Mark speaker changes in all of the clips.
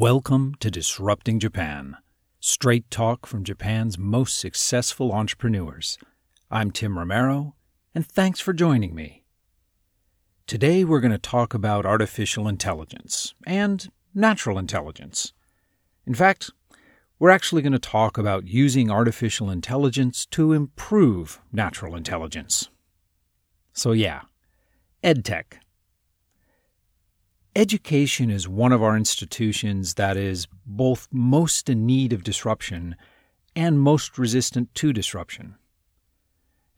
Speaker 1: Welcome to Disrupting Japan, straight talk from Japan's most successful entrepreneurs. I'm Tim Romero, and thanks for joining me. Today we're going to talk about artificial intelligence and natural intelligence. In fact, we're actually going to talk about using artificial intelligence to improve natural intelligence. So, yeah, EdTech. Education is one of our institutions that is both most in need of disruption and most resistant to disruption.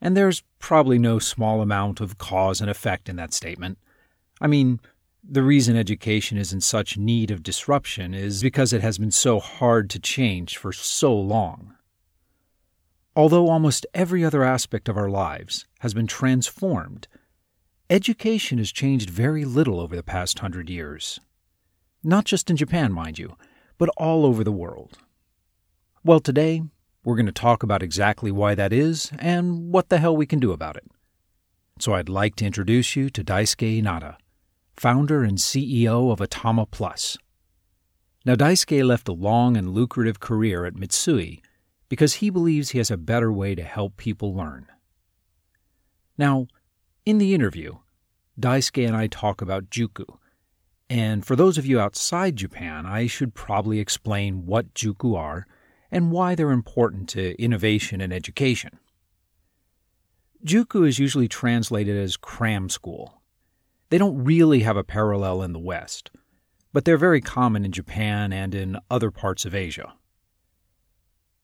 Speaker 1: And there's probably no small amount of cause and effect in that statement. I mean, the reason education is in such need of disruption is because it has been so hard to change for so long. Although almost every other aspect of our lives has been transformed, education has changed very little over the past hundred years. Not just in Japan, mind you, but all over the world. Well, today, we're going to talk about exactly why that is and what the hell we can do about it. So I'd like to introduce you to Daisuke Inada founder and CEO of Atama Plus. Now, Daisuke left a long and lucrative career at Mitsui because he believes he has a better way to help people learn. Now, in the interview, Daisuke and I talk about Juku. And for those of you outside Japan, I should probably explain what Juku are and why they're important to innovation and education. Juku is usually translated as cram school, they don't really have a parallel in the West, but they're very common in Japan and in other parts of Asia.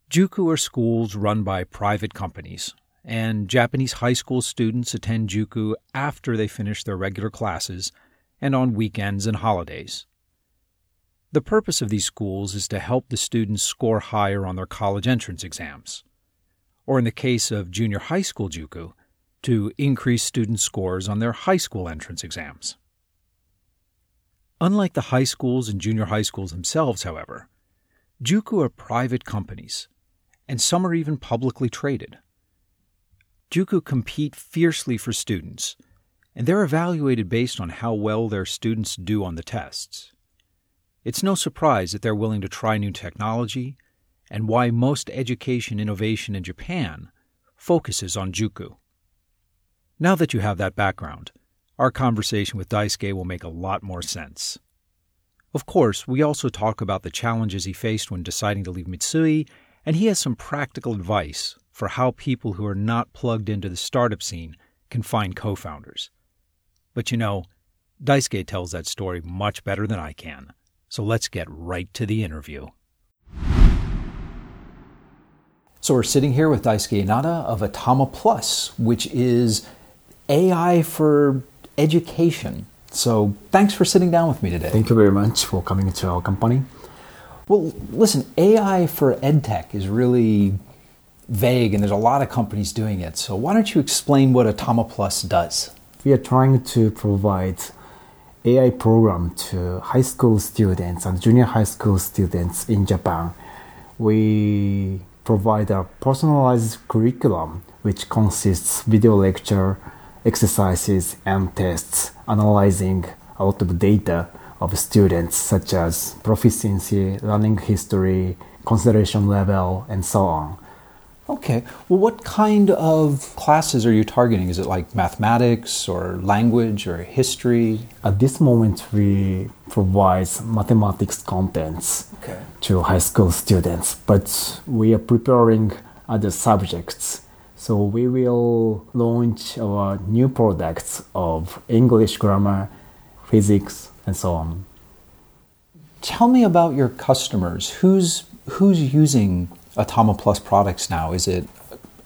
Speaker 1: Juku are schools run by private companies, and Japanese high school students attend Juku after they finish their regular classes and on weekends and holidays. The purpose of these schools is to help the students score higher on their college entrance exams. Or in the case of junior high school Juku, to increase student scores on their high school entrance exams. Unlike the high schools and junior high schools themselves, however, Juku are private companies, and some are even publicly traded. Juku compete fiercely for students, and they're evaluated based on how well their students do on the tests. It's no surprise that they're willing to try new technology, and why most education innovation in Japan focuses on Juku. Now that you have that background, our conversation with Daisuke will make a lot more sense. Of course, we also talk about the challenges he faced when deciding to leave Mitsui, and he has some practical advice for how people who are not plugged into the startup scene can find co founders. But you know, Daisuke tells that story much better than I can. So let's get right to the interview. So we're sitting here with Daisuke Inada of Atama Plus, which is AI for education. So thanks for sitting down with me today.
Speaker 2: Thank you very much for coming to our company.
Speaker 1: Well, listen, AI for EdTech is really vague and there's a lot of companies doing it. So why don't you explain what Atama Plus does?
Speaker 2: We are trying to provide AI program to high school students and junior high school students in Japan. We provide a personalized curriculum which consists video lecture, exercises and tests analyzing a lot of data of students such as proficiency, learning history, consideration level, and so on.
Speaker 1: Okay. Well, what kind of classes are you targeting? Is it like mathematics or language or history?
Speaker 2: At this moment, we provide mathematics contents okay. to high school students, but we are preparing other subjects so we will launch our new products of English grammar, physics, and so on.
Speaker 1: Tell me about your customers. Who's who's using Atama Plus products now? Is it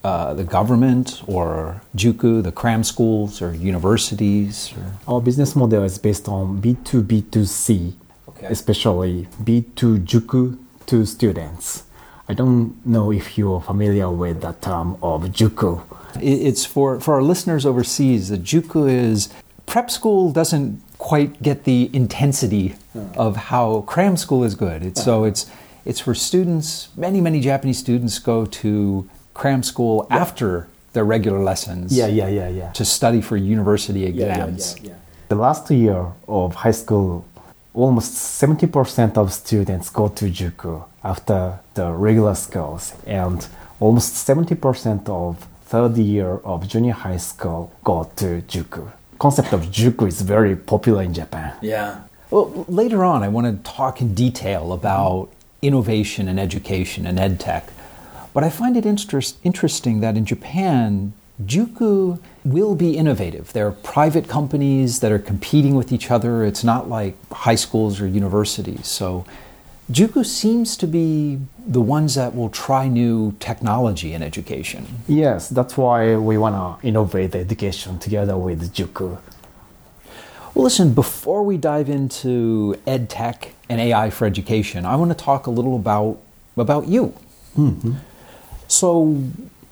Speaker 1: uh, the government or Juku, the cram schools or universities? Or?
Speaker 2: Our business model is based on B2B2C, okay. especially B2 Juku to students. I don't know if you're familiar with the term of juku.
Speaker 1: It's for, for our listeners overseas, the juku is prep school doesn't quite get the intensity of how cram school is good. It's, so it's, it's for students, many, many Japanese students go to cram school yeah. after their regular lessons.
Speaker 2: Yeah, yeah, yeah, yeah.
Speaker 1: To study for university exams.
Speaker 2: Yeah, yeah, yeah, yeah. The last year of high school almost 70% of students go to Juku after the regular schools, and almost 70% of third year of junior high school go to Juku. Concept of Juku is very popular in Japan.
Speaker 1: Yeah. Well, later on, I want to talk in detail about innovation and education and ed tech. But I find it interest, interesting that in Japan, Juku will be innovative. There are private companies that are competing with each other. It's not like high schools or universities. So Juku seems to be the ones that will try new technology in education.
Speaker 2: Yes, that's why we want to innovate education together with Juku.
Speaker 1: Well, listen, before we dive into ed tech and AI for education, I want to talk a little about, about you. Mm-hmm. So,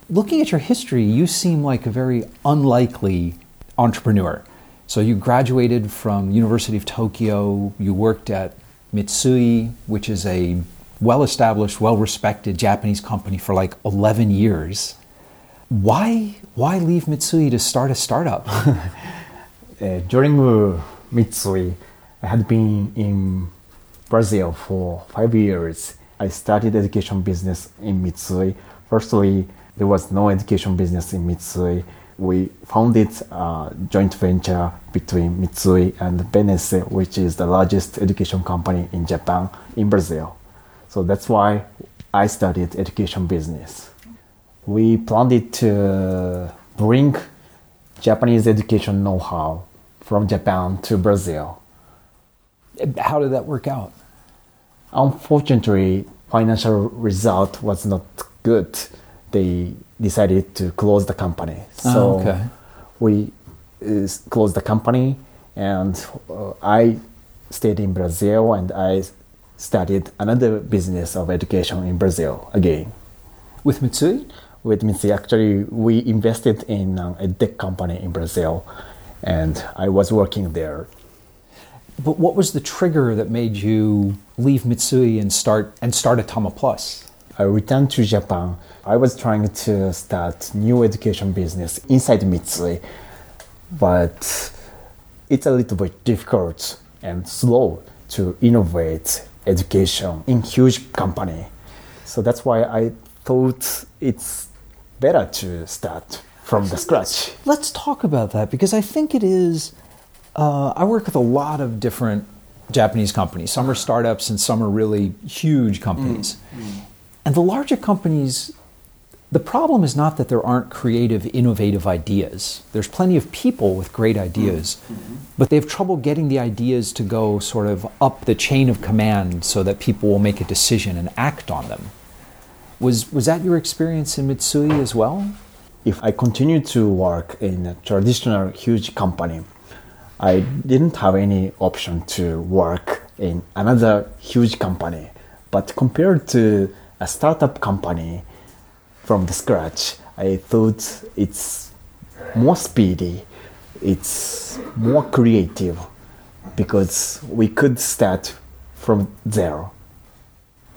Speaker 1: looking at your history, you seem like a very unlikely entrepreneur. So you graduated from University of Tokyo, you worked at Mitsui, which is a well-established, well-respected Japanese company for like 11 years. Why why leave Mitsui to start a startup? uh,
Speaker 2: during Mitsui, I had been in Brazil for 5 years. I started education business in Mitsui. Firstly, there was no education business in Mitsui. We founded a joint venture between Mitsui and Benesse, which is the largest education company in Japan, in Brazil. So that's why I studied education business. We planned to bring Japanese education know how from Japan to Brazil.
Speaker 1: How did that work out?
Speaker 2: Unfortunately, financial result was not good they decided to close the company.
Speaker 1: Ah, so oh, okay.
Speaker 2: we uh, closed the company, and uh, I stayed in Brazil and I started another business of education in Brazil again.
Speaker 1: With Mitsui?
Speaker 2: With Mitsui, actually, we invested in um, a tech company in Brazil, and I was working there.
Speaker 1: But what was the trigger that made you leave Mitsui and start and start Atama Plus?
Speaker 2: I returned to Japan. I was trying to start new education business inside Mitsui, but it's a little bit difficult and slow to innovate education in huge company. So that's why I thought it's better to start from the scratch.
Speaker 1: Let's talk about that because I think it is. Uh, I work with a lot of different Japanese companies. Some are startups and some are really huge companies. Mm, mm. And the larger companies, the problem is not that there aren't creative, innovative ideas. There's plenty of people with great ideas, mm-hmm. but they have trouble getting the ideas to go sort of up the chain of command so that people will make a decision and act on them. Was, was that your experience in Mitsui as well?
Speaker 2: If I continued to work in a traditional huge company, I didn't have any option to work in another huge company. But compared to a startup company from the scratch, I thought it's more speedy, it's more creative because we could start from zero.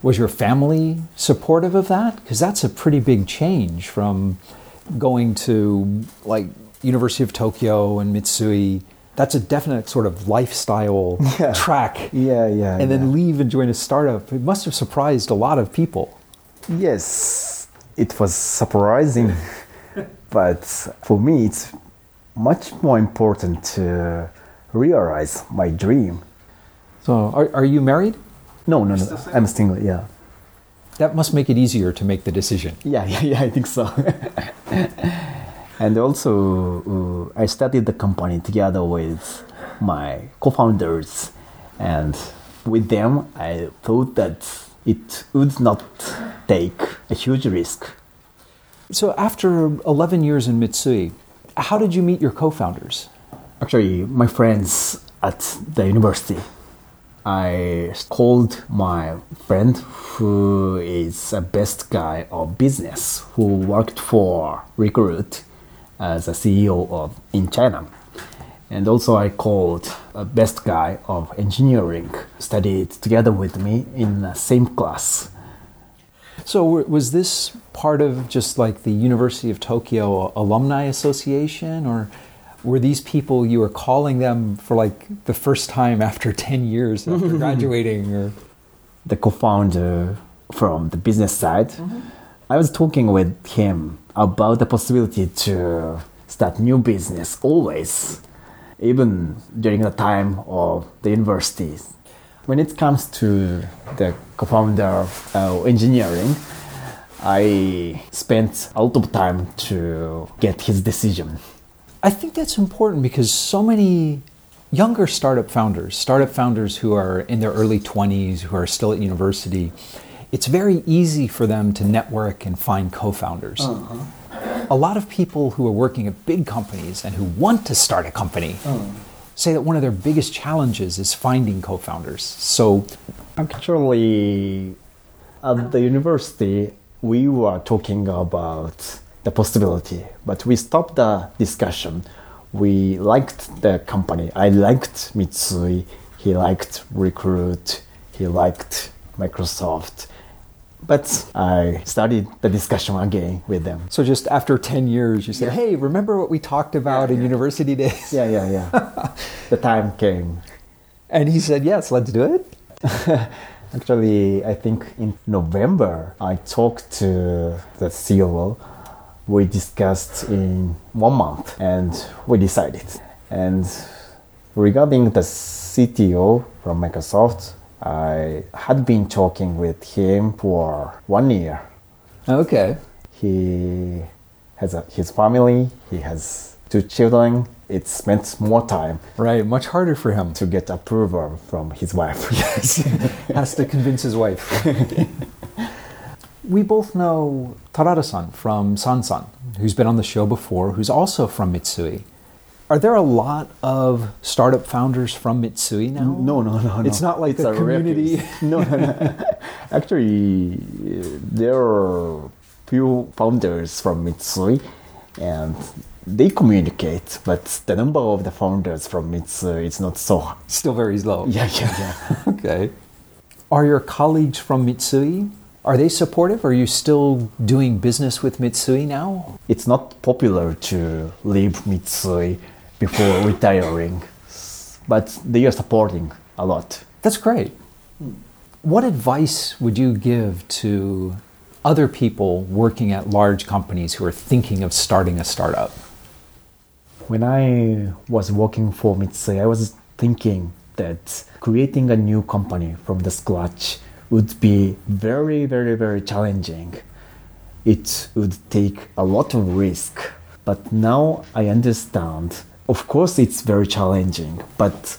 Speaker 1: Was your family supportive of that? Because that's a pretty big change from going to like University of Tokyo and Mitsui. That's a definite sort of lifestyle yeah. track.
Speaker 2: Yeah, yeah.
Speaker 1: And
Speaker 2: yeah.
Speaker 1: then leave and join a startup. It must have surprised a lot of people.
Speaker 2: Yes, it was surprising, but for me, it's much more important to realize my dream.
Speaker 1: So, are, are you married?
Speaker 2: No, no, no. I'm single, yeah.
Speaker 1: That must make it easier to make the decision.
Speaker 2: Yeah, yeah, yeah I think so. and also, uh, I started the company together with my co founders, and with them, I thought that it would not take a huge risk.
Speaker 1: So, after 11 years in Mitsui, how did you meet your co founders?
Speaker 2: Actually, my friends at the university. I called my friend who is a best guy of business who worked for Recruit as a CEO of in China. And also I called a best guy of engineering, studied together with me in the same class.
Speaker 1: So was this part of just like the University of Tokyo Alumni Association or Were these people you were calling them for like the first time after 10 years after graduating or
Speaker 2: the co-founder from the business side, I was talking with him about the possibility to start new business always, even during the time of the universities. When it comes to the co-founder of uh, engineering, I spent a lot of time to get his decision.
Speaker 1: I think that's important because so many younger startup founders, startup founders who are in their early 20s, who are still at university, it's very easy for them to network and find co founders. Uh-huh. A lot of people who are working at big companies and who want to start a company uh-huh. say that one of their biggest challenges is finding co founders. So,
Speaker 2: Actually, at the university, we were talking about the possibility, but we stopped the discussion. We liked the company. I liked Mitsui. He liked Recruit. He liked Microsoft. But I started the discussion again with them.
Speaker 1: so just after 10 years, you say, hey, remember what we talked about in university days?
Speaker 2: Yeah, yeah, yeah. the time came.
Speaker 1: And he said, yes, let's do it.
Speaker 2: Actually, I think in November, I talked to the CEO. We discussed in one month and we decided. And regarding the CTO from Microsoft, I had been talking with him for one year.
Speaker 1: Okay.
Speaker 2: He has a, his family, he has two children. It spent more time
Speaker 1: Right, much harder for him.
Speaker 2: to get approval from his wife. Yes.
Speaker 1: has to convince his wife. we both know Terada-san from Sansan, who's been on the show before, who's also from Mitsui. Are there a lot of startup founders from Mitsui now?
Speaker 2: No, no, no, no.
Speaker 1: It's not like
Speaker 2: It's
Speaker 1: the
Speaker 2: a
Speaker 1: community.
Speaker 2: no, no, no. Actually, there are few founders from Mitsui, and they communicate. But the number of the founders from Mitsui is not so.
Speaker 1: Still very low.
Speaker 2: Yeah, yeah, yeah.
Speaker 1: Okay. Are your colleagues from Mitsui? Are they supportive? Are you still doing business with Mitsui now?
Speaker 2: it's not popular to leave Mitsui before retiring, but they are supporting a lot.
Speaker 1: That's great. What advice would you give to other people working at large companies who are thinking of starting a startup?
Speaker 2: When I was working for Mitsui, I was thinking that creating a new company from the scratch would be very, very, very challenging. It would take a lot of risk. But now I understand. Of course, it's very challenging, but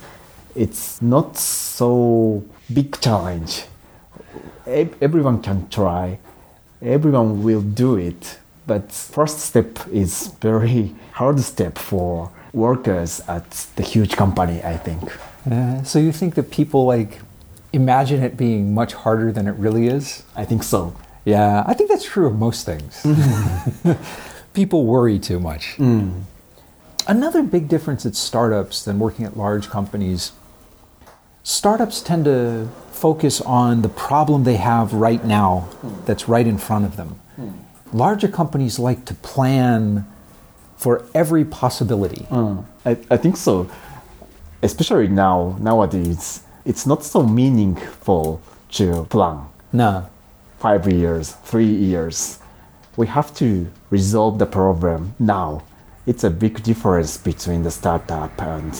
Speaker 2: it's not so big challenge. Everyone can try. Everyone will do it. But first step is very hard step for workers at the huge company, I think.
Speaker 1: Uh, so you think that people like imagine it being much harder than it really is?
Speaker 2: I think so.
Speaker 1: Yeah, I think that's true of most things. Mm. people worry too much. Mm. Another big difference at startups than working at large companies startups tend to focus on the problem they have right now mm. that's right in front of them. Larger companies like to plan for every possibility.
Speaker 2: Mm, I, I think so. Especially now, nowadays, it's not so meaningful to plan
Speaker 1: No.
Speaker 2: five years, three years. We have to resolve the problem now. It's a big difference between the startup and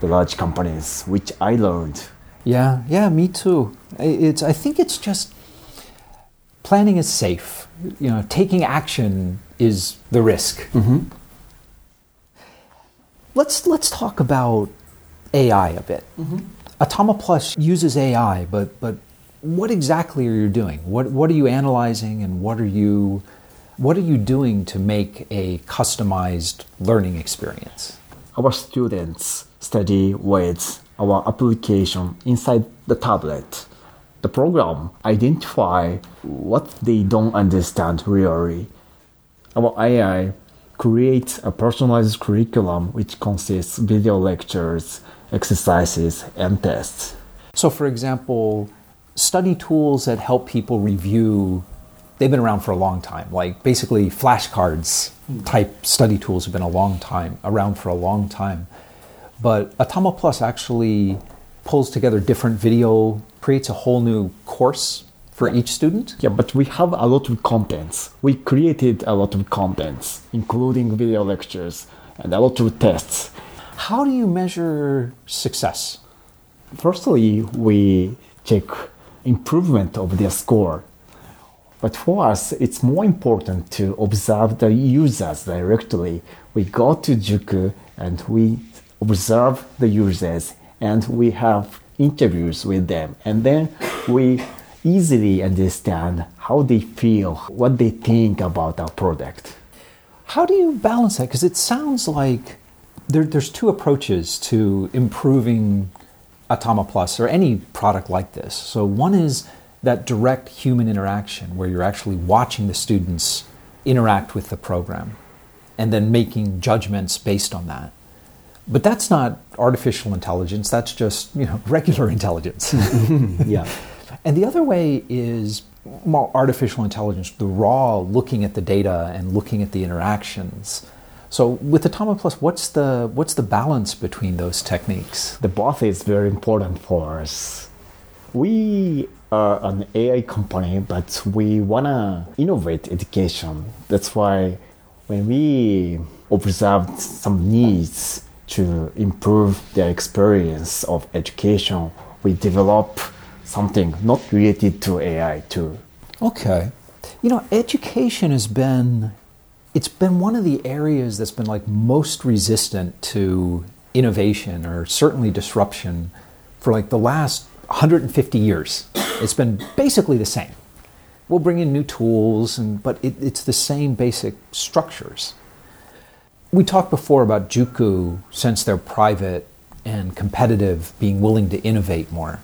Speaker 2: the large companies, which I learned.
Speaker 1: Yeah, yeah, me too. I- It's I think it's just planning is safe. You know, taking action is the risk. Mm-hmm. Let's let's talk about AI a bit. Mm-hmm. Atama Plus uses AI, but but what exactly are you doing? What what are you analyzing, and what are you what are you doing to make a customized learning experience?
Speaker 2: Our students study with our application inside the tablet. The program identify what they don't understand really. Our AI creates a personalized curriculum which consists video lectures, exercises, and tests.
Speaker 1: So, for example, study tools that help people review they've been around for a long time. Like basically, flashcards hmm. type study tools have been a long time around for a long time. But Atama Plus actually pulls together different video, creates a whole new course for each student.
Speaker 2: Yeah, but we have a lot of contents. We created a lot of contents, including video lectures and a lot of tests.
Speaker 1: How do you measure success?
Speaker 2: Firstly, we check improvement of their score. But for us, it's more important to observe the users directly. We go to Juku and we observe the users and we have interviews with them. And then we easily understand how they feel, what they think about our product.
Speaker 1: How do you balance that? Because it sounds like there, there's two approaches to improving Atama Plus or any product like this. So, one is that direct human interaction where you're actually watching the students interact with the program and then making judgments based on that. But that's not artificial intelligence, that's just, you know, regular intelligence.
Speaker 2: yeah.
Speaker 1: And the other way is more artificial intelligence, the raw looking at the data and looking at the interactions. So with Atama Plus, what's the what's the balance between those techniques?
Speaker 2: The both is very important for us. We are an AI company, but we wanna innovate education. That's why when we observed some needs to improve their experience of education, we develop something not related to AI too.
Speaker 1: Okay. You know, education has been it's been one of the areas that's been like most resistant to innovation or certainly disruption for like the last 150 years. It's been basically the same. We'll bring in new tools, and, but it, it's the same basic structures. We talked before about Juku, since they're private and competitive, being willing to innovate more.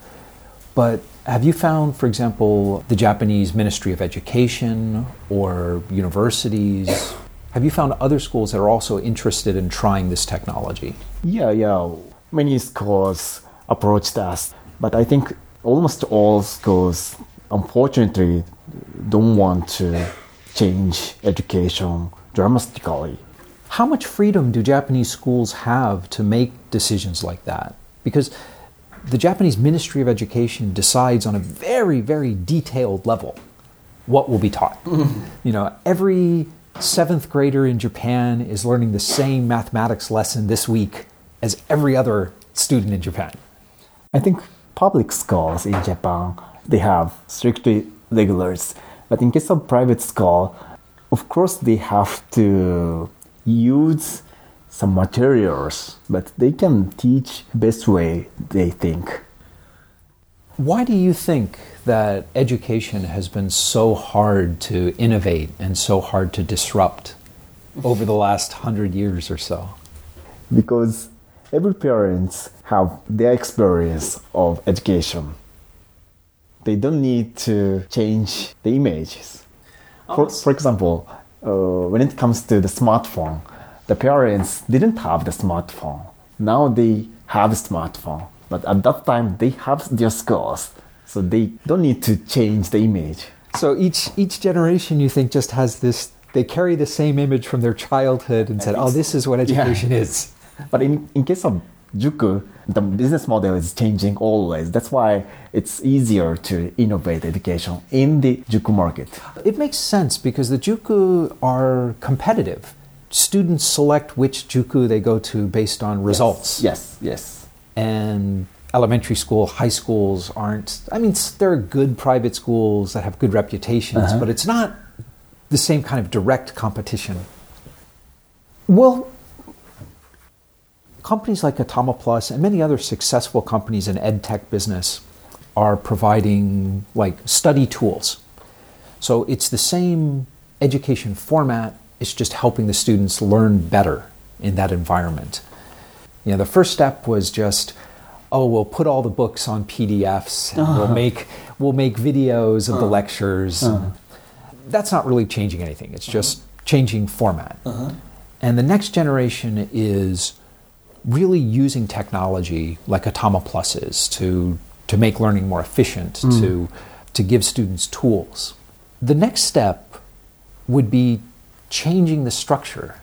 Speaker 1: But have you found, for example, the Japanese Ministry of Education or universities? Have you found other schools that are also interested in trying this technology?
Speaker 2: Yeah, yeah. Many schools approached us, but I think almost all schools, unfortunately, don't want to change education dramatically.
Speaker 1: How much freedom do Japanese schools have to make decisions like that? Because the Japanese Ministry of Education decides on a very, very detailed level what will be taught. Mm-hmm. You know, every seventh grader in Japan is learning the same mathematics lesson this week as every other student in Japan.
Speaker 2: I think public schools in Japan they have strictly regulars, but in case of private school, of course they have to use some materials, but they can teach best way they think.
Speaker 1: Why do you think that education has been so hard to innovate and so hard to disrupt over the last hundred years or so?
Speaker 2: Because every parents have their experience of education. They don't need to change the images. For, for example, uh, when it comes to the smartphone, the parents didn't have the smartphone. Now they have a smartphone. But at that time, they have their skills. So they don't need to change the image.
Speaker 1: So each, each generation, you think, just has this, they carry the same image from their childhood and said, oh, this is what education yeah. is.
Speaker 2: But in, in case of Juku, the business model is changing always. That's why it's easier to innovate education in the Juku market.
Speaker 1: It makes sense because the Juku are competitive students select which juku they go to based on results.
Speaker 2: Yes, yes. yes.
Speaker 1: And elementary school, high schools aren't. I mean, there are good private schools that have good reputations, uh-huh. but it's not the same kind of direct competition. Well, companies like Atama Plus and many other successful companies in ed tech business are providing like study tools. So it's the same education format it's just helping the students learn better in that environment. You know, the first step was just, oh, we'll put all the books on PDFs. And uh-huh. We'll make we'll make videos of uh-huh. the lectures. Uh-huh. That's not really changing anything. It's just changing format. Uh-huh. And the next generation is really using technology like Atama Plus is to to make learning more efficient, mm. to to give students tools. The next step would be changing the structure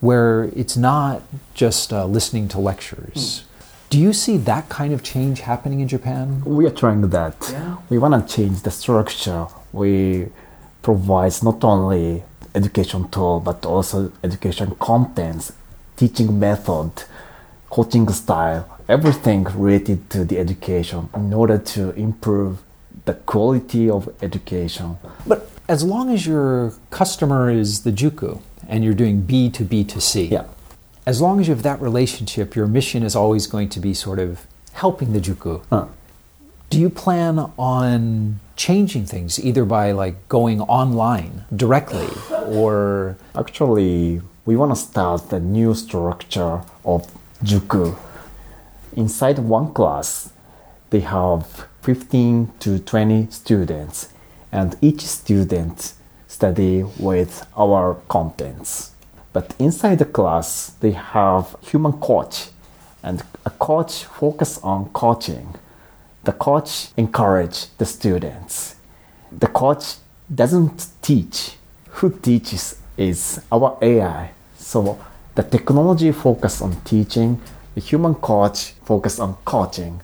Speaker 1: where it's not just uh, listening to lectures. Do you see that kind of change happening in Japan?
Speaker 2: We are trying that.
Speaker 1: Yeah.
Speaker 2: We want to change the structure. We provide not only education tool but also education contents, teaching method, coaching style, everything related to the education in order to improve the quality of education.
Speaker 1: But as long as your customer is the Juku and you're doing B to B to C,
Speaker 2: Yeah.
Speaker 1: As long as you have that relationship, your mission is always going to be sort of helping the Juku.
Speaker 2: Uh,
Speaker 1: Do you plan on changing things either by like going online directly or
Speaker 2: Actually, we want to start the new structure of Juku. Inside one class, they have 15 to 20 students, and each student study with our contents. But inside the class, they have human coach, and a coach focus on coaching. The coach encourage the students. The coach doesn't teach. Who teaches is our AI. So the technology focus on teaching, the human coach focus on coaching.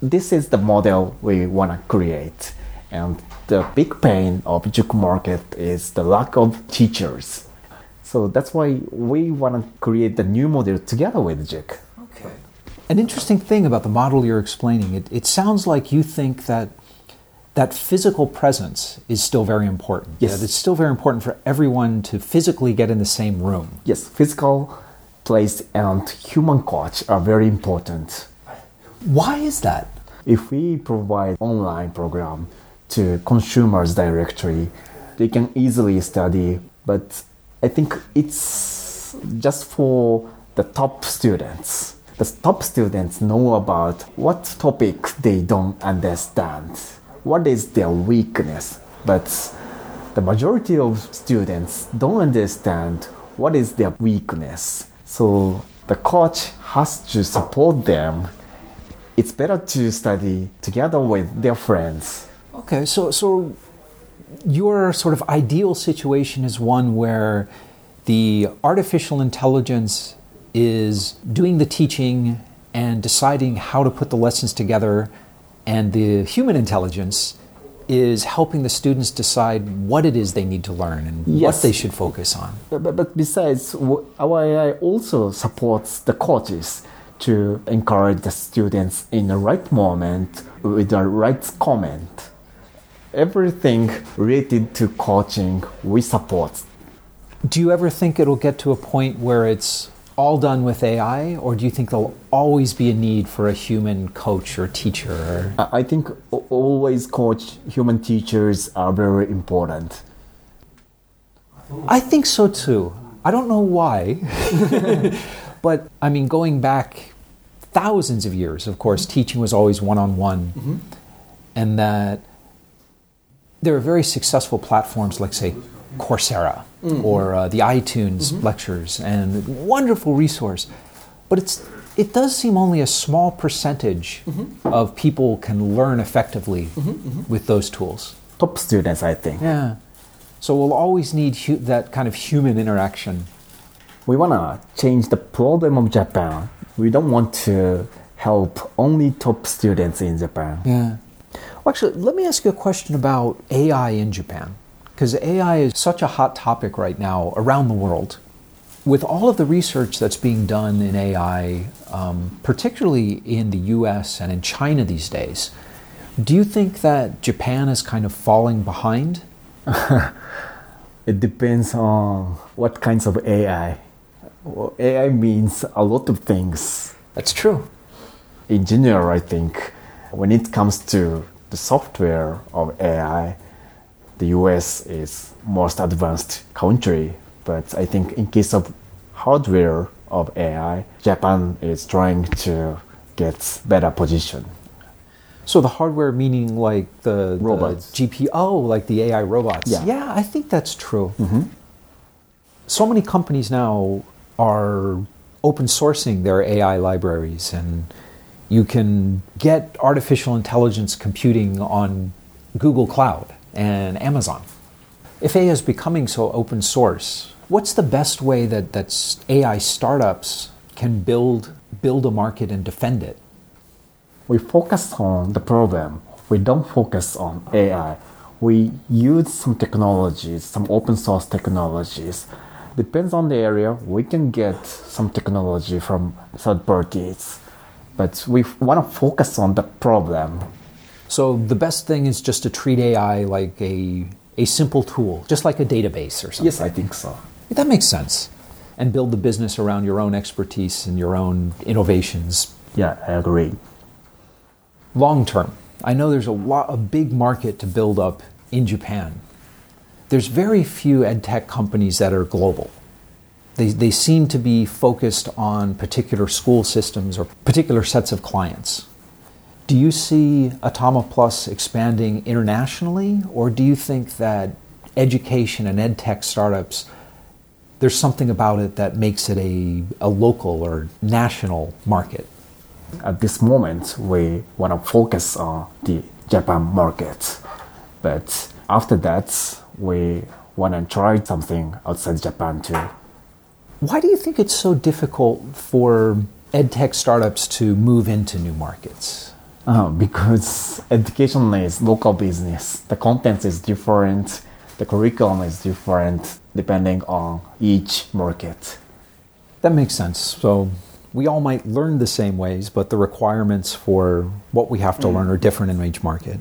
Speaker 2: This is the model we want to create. And the big pain of Juku market is the lack of teachers. So that's why we want to create the new model together with Juku.
Speaker 1: Okay. An interesting thing about the model you're explaining, it, it sounds like you think that that physical presence is still very important.
Speaker 2: Yes.
Speaker 1: That it's still very important for everyone to physically get in the same room.
Speaker 2: Yes, physical place and human coach are very important.
Speaker 1: Why is that?
Speaker 2: If we provide online program to consumers directly, they can easily study. But I think it's just for the top students. The top students know about what topic they don't understand, what is their weakness. But the majority of students don't understand what is their weakness. So the coach has to support them it's better to study together with their friends.
Speaker 1: Okay, so so your sort of ideal situation is one where the artificial intelligence is doing the teaching and deciding how to put the lessons together, and the human intelligence is helping the students decide what it is they need to learn and what they should focus on.
Speaker 2: But, but, but besides, our AI also supports the coaches to encourage the students in the right moment with the right comment. Everything related to coaching, we support.
Speaker 1: Do you ever think it'll get to a point where it's all done with AI, or do you think there'll always be a need for a human coach or teacher? Or...
Speaker 2: I I think always coach human teachers are very important.
Speaker 1: I think so too. I don't know why, but I mean, going back thousands of years, of course, teaching was always one on one, and that there are very successful platforms like, say, Coursera mm-hmm. or uh, the iTunes mm-hmm. lectures, and wonderful resource. But it's it does seem only a small percentage mm-hmm. of people can learn effectively with those tools.
Speaker 2: Top students, I think.
Speaker 1: Yeah. So we'll always need hu- that kind of human interaction.
Speaker 2: We want to change the problem of Japan. We don't want to help only top students in Japan.
Speaker 1: Yeah. Well, actually, let me ask you a question about AI in Japan. Because AI is such a hot topic right now around the world. With all of the research that's being done in AI, um, particularly in the US and in China these days, do you think that Japan is kind of falling behind?
Speaker 2: It depends on what kinds of AI. Well, AI means a lot of things.
Speaker 1: That's true.
Speaker 2: In general, I think when it comes to the software of AI, the US is most advanced country. But I think in case of hardware of AI, Japan is trying to get better position.
Speaker 1: So the hardware meaning like the, the
Speaker 2: Robots.
Speaker 1: GPU, like the AI robots.
Speaker 2: Yeah.
Speaker 1: yeah I think that's true. Mm-hmm. So many companies now are open sourcing their AI libraries, and you can get artificial intelligence computing on Google Cloud. and Amazon. If AI is becoming so open source, what's the best way that that's AI startups can build build a market and defend it?
Speaker 2: We focus on the problem. We don't focus on AI. We use some technologies, some open source technologies. Depends on the area. We can get some technology from third parties, but we want to focus on the problem.
Speaker 1: So the best thing is just to treat AI like a a simple tool, just like a database or something.
Speaker 2: Yes, I think so.
Speaker 1: That makes sense. And build the business around your own expertise and your own innovations.
Speaker 2: Yeah, I agree.
Speaker 1: Long term, I know there's a lot a big market to build up in Japan. There's very few ed tech companies that are global. They, they seem to be focused on particular school systems or particular sets of clients. Do you see Atama Plus expanding internationally, or do you think that education and ed tech startups, there's something about it that makes it a, a local or national market?
Speaker 2: At this moment, we want to focus on the Japan market, but after that, we want to try something outside Japan too.
Speaker 1: Why do you think it's so difficult for edtech startups to move into new markets?
Speaker 2: Uh, because education is local business. The content is different, the curriculum is different depending on each market.
Speaker 1: That makes sense. So we all might learn the same ways, but the requirements for what we have to mm. learn are different in each market.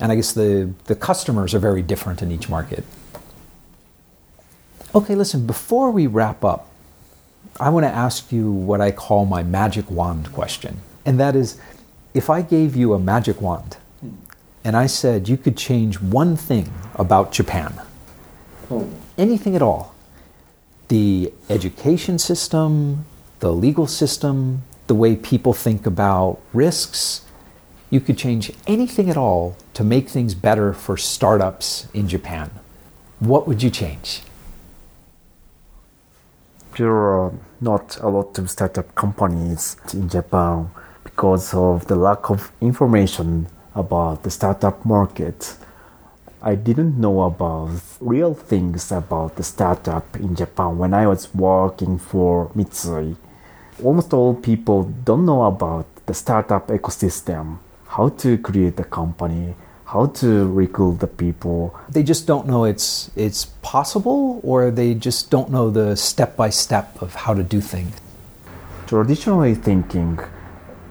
Speaker 1: And I guess the, the customers are very different in each market. Okay, listen, before we wrap up, I want to ask you what I call my magic wand question. And that is if I gave you a magic wand hmm. and I said you could change one thing about Japan, oh. anything at all, the education system, the legal system, the way people think about risks, you could change anything at all to make things better for startups in Japan. What would you change?
Speaker 2: There are not a lot of startup companies in Japan because of the lack of information about the startup market. I didn't know about real things about the startup in Japan when I was working for Mitsui. Almost all people don't know about the startup ecosystem, how to create a company, how to recruit the people.
Speaker 1: They just don't know it's it's possible or they just don't know the step by step of how to do things.
Speaker 2: Traditionally thinking,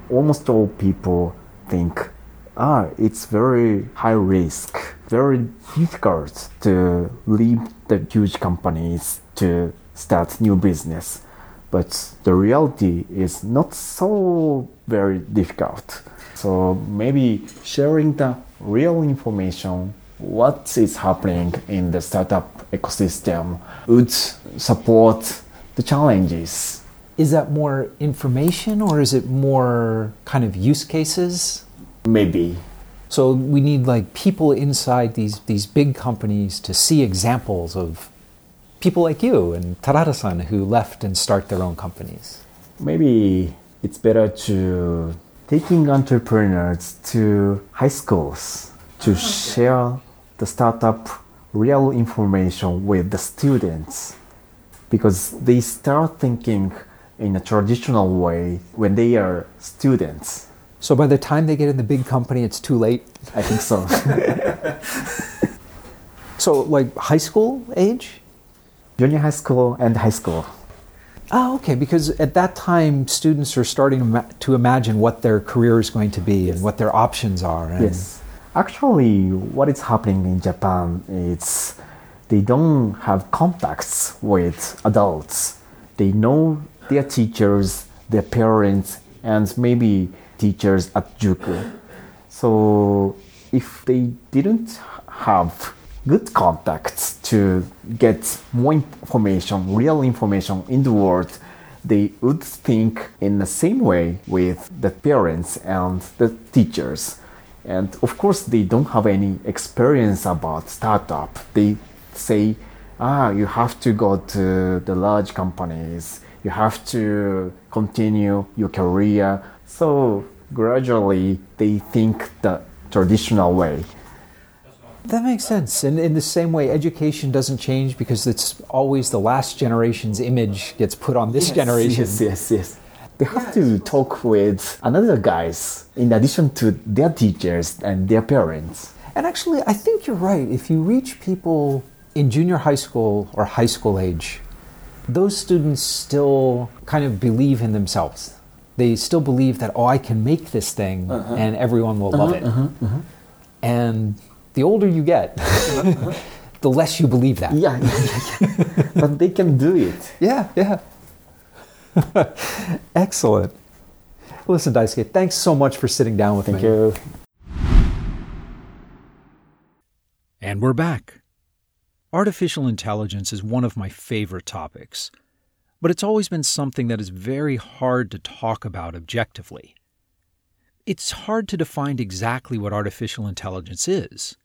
Speaker 2: almost all people think, ah, it's very high risk, very difficult to leave the huge companies to start new business. But the reality is not so very difficult. So maybe sharing the real information, what is happening in the startup ecosystem would support the challenges
Speaker 1: is that more information or is it more kind of use cases?
Speaker 2: Maybe.
Speaker 1: So we need like people inside these these big companies to see examples of people like you and Terada-san who left and start their own companies.
Speaker 2: Maybe it's better to taking entrepreneurs to high schools to oh, share the startup real information with the students because they start thinking in a traditional way when they are students.
Speaker 1: So by the time they get in the big company, it's too late?
Speaker 2: I think so.
Speaker 1: so, like high school age?
Speaker 2: Junior high school and high school.
Speaker 1: Oh, okay. Because at that time, students are starting to imagine what their career is going to be yes. and what their options are.
Speaker 2: And yes. Actually, what is happening in Japan is they don't have contacts with adults. They know their teachers, their parents, and maybe teachers at Juku. So if they didn't have good contacts to get more information, real information in the world, they would think in the same way with the parents and the teachers. And of course, they don't have any experience about startup. They say, ah, you have to go to the large companies you have to continue your career. So gradually they think the traditional way.
Speaker 1: That makes sense. And in the same way, education doesn't change because it's always the last generation's image gets put on this
Speaker 2: yes,
Speaker 1: generation.
Speaker 2: Yes, yes, yes. They have to talk with another guys in addition to their teachers and their parents.
Speaker 1: And actually, I think you're right. If you reach people in junior high school or high school age, those students still kind of believe in themselves. They still believe that, oh, I can make this thing uh-huh. and everyone will love uh-huh, it. Uh-huh, uh-huh. and the older you get, the less you believe that.
Speaker 2: Yeah, yeah, yeah. but they can do it.
Speaker 1: Yeah, yeah. Excellent. Listen, Daisuke, thanks so much for sitting down with
Speaker 2: Thank
Speaker 1: me.
Speaker 2: Thank you.
Speaker 1: And we're back. Artificial intelligence is one of my favorite topics, but it's always been something that is very hard to talk about objectively. It's hard to define exactly what artificial intelligence is.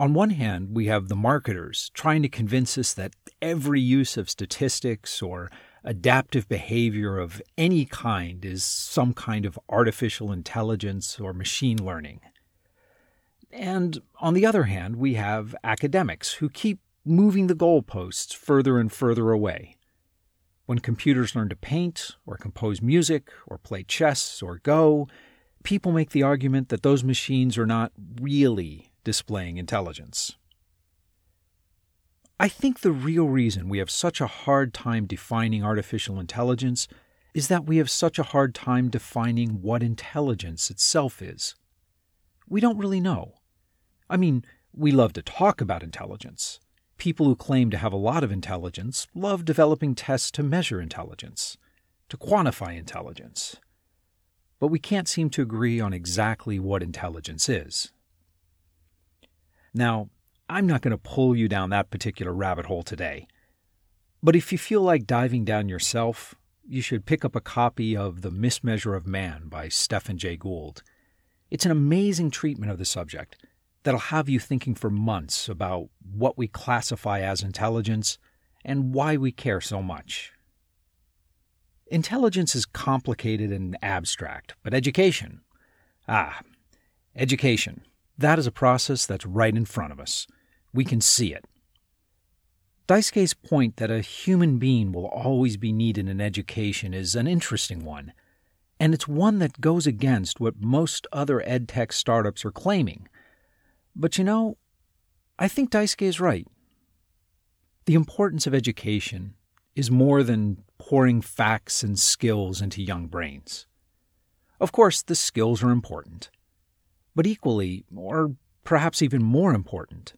Speaker 1: On one hand, we have the marketers trying to convince us that every use of statistics or adaptive behavior of any kind is some kind of artificial intelligence or machine learning. And on the other hand, we have academics who keep moving the goalposts further and further away. When computers learn to paint, or compose music, or play chess, or Go, people make the argument that those machines are not really displaying intelligence. I think the real reason we have such a hard time defining artificial intelligence is that we have such a hard time defining what intelligence itself is. We don't really know. I mean, we love to talk about intelligence. People who claim to have a lot of intelligence love developing tests to measure intelligence, to quantify intelligence but we can't seem to agree on exactly what intelligence is. Now, I'm not going to pull you down that particular rabbit hole today, but if you feel like diving down yourself, you should pick up a copy of The Mismeasure of Man by Stephen Jay Gould. It's an amazing treatment of the subject that'll have you thinking for months about what we classify as intelligence and why we care so much. Intelligence is complicated and abstract, but education. Ah, education. That is a process that's right in front of us. We can see it. Daisuke's point that a human being will always be needed in education is an interesting one, and it's one that goes against what most other edtech startups are claiming. But you know, I think Daisuke is right. The importance of education is more than pouring facts and skills into young brains. Of course, the skills are important. But equally, or perhaps even more important,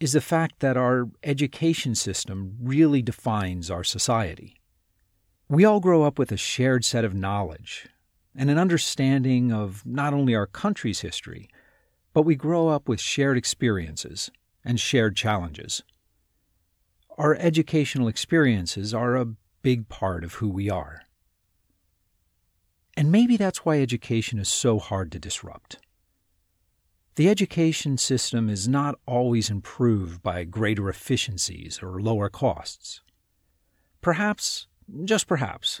Speaker 1: is the fact that our education system really defines our society. We all grow up with a shared set of knowledge and an understanding of not only our country's history, but we grow up with shared experiences and shared challenges. Our educational experiences are a big part of who we are. And maybe that's why education is so hard to disrupt. The education system is not always improved by greater efficiencies or lower costs. Perhaps, just perhaps,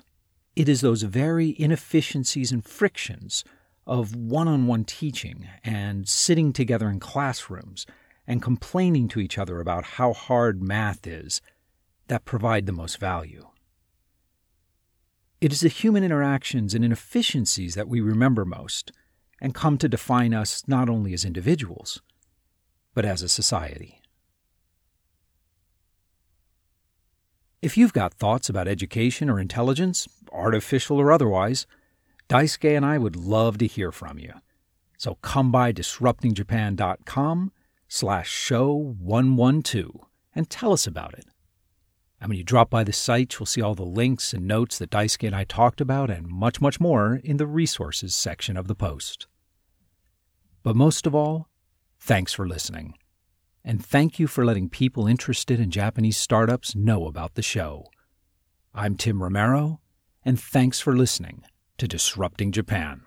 Speaker 1: it is those very inefficiencies and frictions of one on one teaching and sitting together in classrooms and complaining to each other about how hard math is that provide the most value. It is the human interactions and inefficiencies that we remember most and come to define us not only as individuals, but as a society. If you've got thoughts about education or intelligence, artificial or otherwise, Daisuke and I would love to hear from you. So come by disruptingjapan.com slash show 112 and tell us about it. And when you drop by the site, you'll see all the links and notes that Daisuke and I talked about and much, much more in the resources section of the post. But most of all, thanks for listening. And thank you for letting people interested in Japanese startups know about the show. I'm Tim Romero, and thanks for listening to Disrupting Japan.